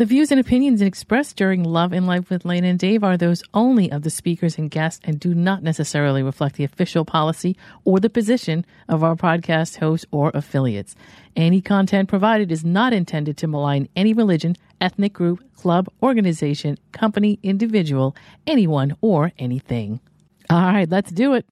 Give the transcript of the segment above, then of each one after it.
The views and opinions expressed during Love in Life with Lana and Dave are those only of the speakers and guests and do not necessarily reflect the official policy or the position of our podcast hosts or affiliates. Any content provided is not intended to malign any religion, ethnic group, club, organization, company, individual, anyone, or anything. All right, let's do it.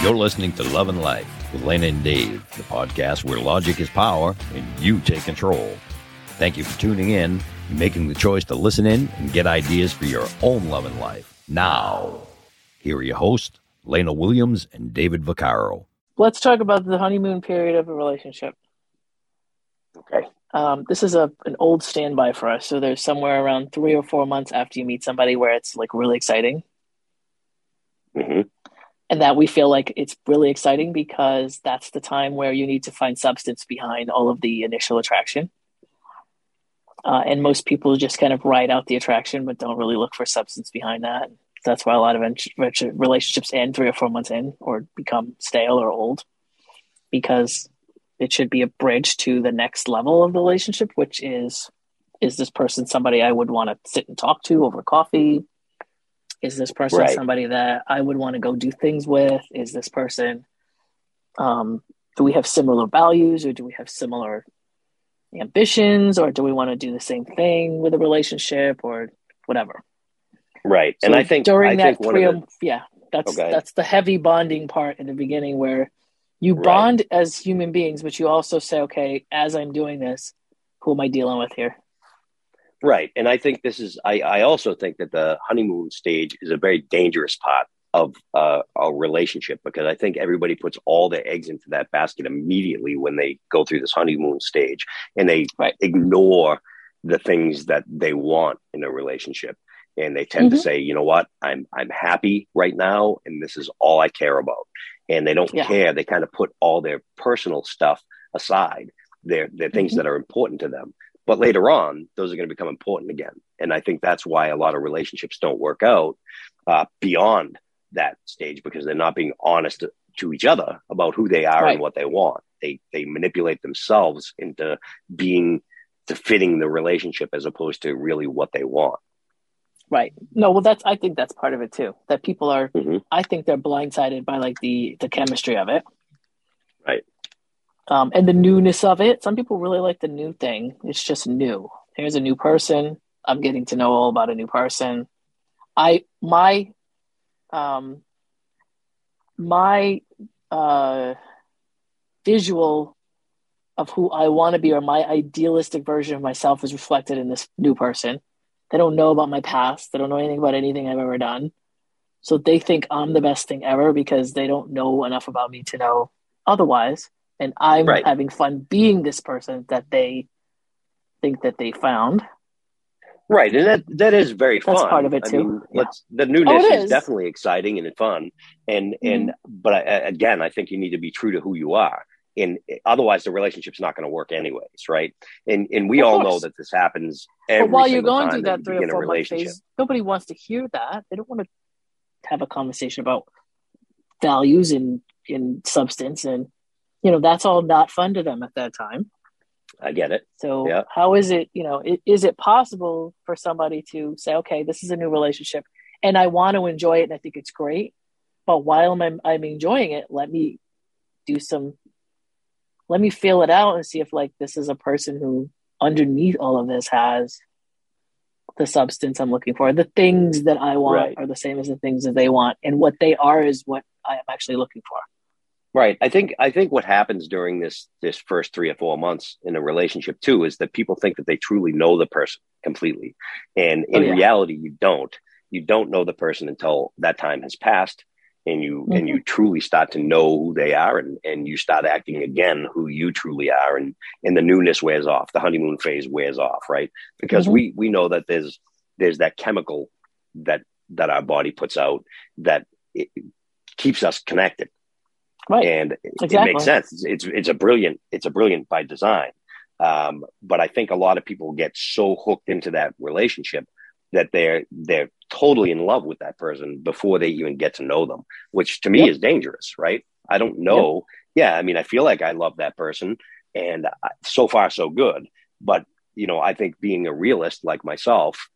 You're listening to Love and Life with Lana and Dave, the podcast where logic is power and you take control. Thank you for tuning in, making the choice to listen in and get ideas for your own love and life. Now, here are your hosts, Lana Williams and David Vaccaro. Let's talk about the honeymoon period of a relationship. Okay. Um, this is a an old standby for us. So there's somewhere around three or four months after you meet somebody where it's like really exciting. hmm and that we feel like it's really exciting because that's the time where you need to find substance behind all of the initial attraction. Uh, and most people just kind of ride out the attraction, but don't really look for substance behind that. That's why a lot of relationships end three or four months in or become stale or old because it should be a bridge to the next level of the relationship, which is is this person somebody I would want to sit and talk to over coffee? Is this person Right. somebody that I would want to go do things with? Is this person, um, do we have similar values or do we have similar ambitions or do we want to do the same thing with a relationship or whatever? Right. and I think during I that think one of the, yeah, that's Okay. that's the heavy bonding part in the beginning where you Right. bond as human beings, but you also say, okay, as I'm doing this, who am I dealing with here? Right. And I think this is I, I also think that the honeymoon stage is a very dangerous part of uh, a relationship because I think everybody puts all their eggs into that basket immediately when they go through this honeymoon stage and they Right. ignore the things that they want in a relationship. And they tend to Mhm. say, you know what, I'm I'm happy right now and this is all I care about. And they don't Yeah. care. They kind of put all their personal stuff aside. They're, they're things Mhm. that are important to them. But later on, those are going to become important again. And I think that's why a lot of relationships don't work out uh, beyond that stage because they're not being honest to, to each other about who they are Right. and what they want. They they manipulate themselves into being to fitting the relationship as opposed to really what they want. Right. No, well that's I think that's part of it too. That people are Mhm. I think they're blindsided by like the the chemistry of it. Right. Um and the newness of it. Some people really like the new thing. It's just new. Here's a new person. I'm getting to know all about a new person. I my um my uh visual of who I want to be or my idealistic version of myself is reflected in this new person. They don't know about my past. They don't know anything about anything I've ever done. So they think I'm the best thing ever because they don't know enough about me to know otherwise. And I'm Right. having fun being this person that they think that they found. Right, and that that is very That's fun. part of it, I too. mean, Yeah. let's the oh, newness Oh, is. is. definitely exciting and fun, and mm-hmm. and but I, again, I think you need to be true to who you are, and otherwise the relationship's not going to work anyways, right? And and we Of all course. know that this happens. Every But while you're going through that three or four month phase, nobody wants to hear that. They don't want to have a conversation about values and, and substance. And, you know, that's all not fun to them at that time. I get it. So Yeah. how is it, you know, is it possible for somebody to say, okay, this is a new relationship and I want to enjoy it and I think it's great, but while I'm, I'm enjoying it, let me do some, let me feel it out and see if like this is a person who underneath all of this has the substance I'm looking for. The things that I want Right. are the same as the things that they want and what they are is what I am actually looking for. Right. I think I think what happens during this this first three or four months in a relationship too is that people think that they truly know the person completely, and in Oh, yeah. reality, you don't. You don't know the person until that time has passed, and you and Mm-hmm. you truly start to know who they are, and and you start acting again who you truly are, and and the newness wears off, the honeymoon phase wears off, right? Because Mhm. we we know that there's there's that chemical that that our body puts out that it keeps us connected Right. and it- it makes sense. It's, it's it's a brilliant it's a brilliant by design, Um, but I think a lot of people get so hooked into that relationship that they're they're totally in love with that person before they even get to know them, which to me yep. is dangerous, right? I don't know. Yep. Yeah, I mean, I feel like I love that person, and so far so good. But you know, I think being a realist like myself,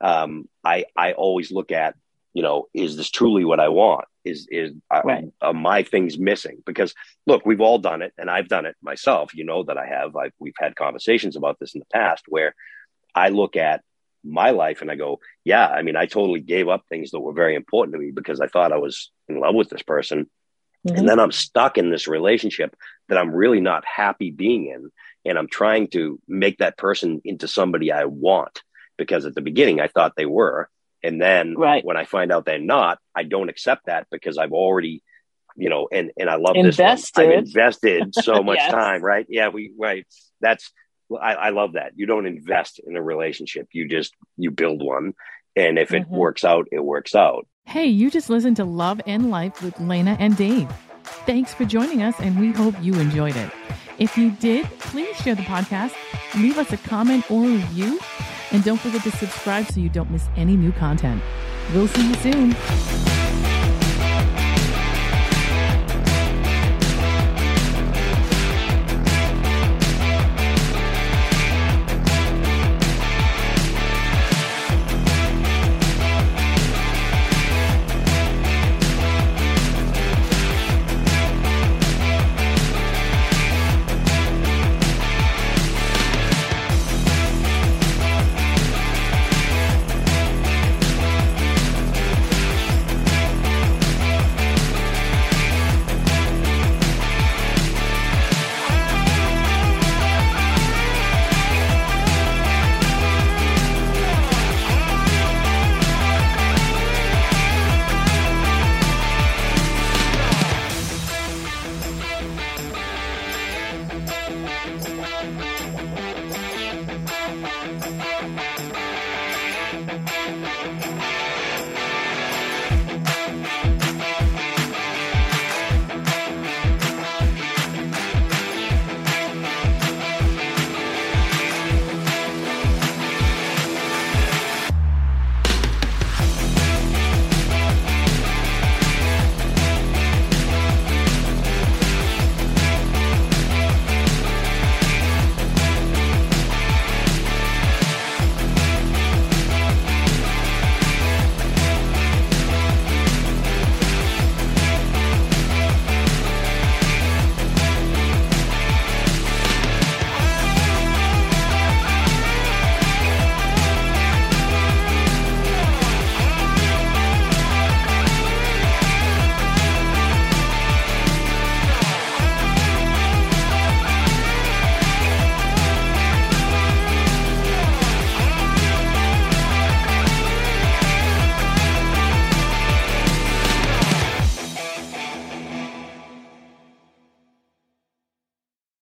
um, I I always look at you know, is this truly what I want? Is is right. are my things missing? Because look, we've all done it, and I've done it myself. You know that I have. I've, we've had conversations about this in the past where I look at my life and I go, yeah, I mean, I totally gave up things that were very important to me because I thought I was in love with this person. Mm-hmm. And then I'm stuck in this relationship that I'm really not happy being in. And I'm trying to make that person into somebody I want because at the beginning I thought they were. And then right. when I find out they're not, I don't accept that because I've already, you know, and, and I love invested. this. One. I've invested so much yes. time, right? Yeah, we, right. That's, I, I, love that. You don't invest in a relationship. You just you build one. And if it mm-hmm. works out, it works out. Hey, you just listened to Love and Life with Lana and Dave. Thanks for joining us, and we hope you enjoyed it. If you did, please share the podcast, leave us a comment or review, and don't forget to subscribe so you don't miss any new content. We'll see you soon.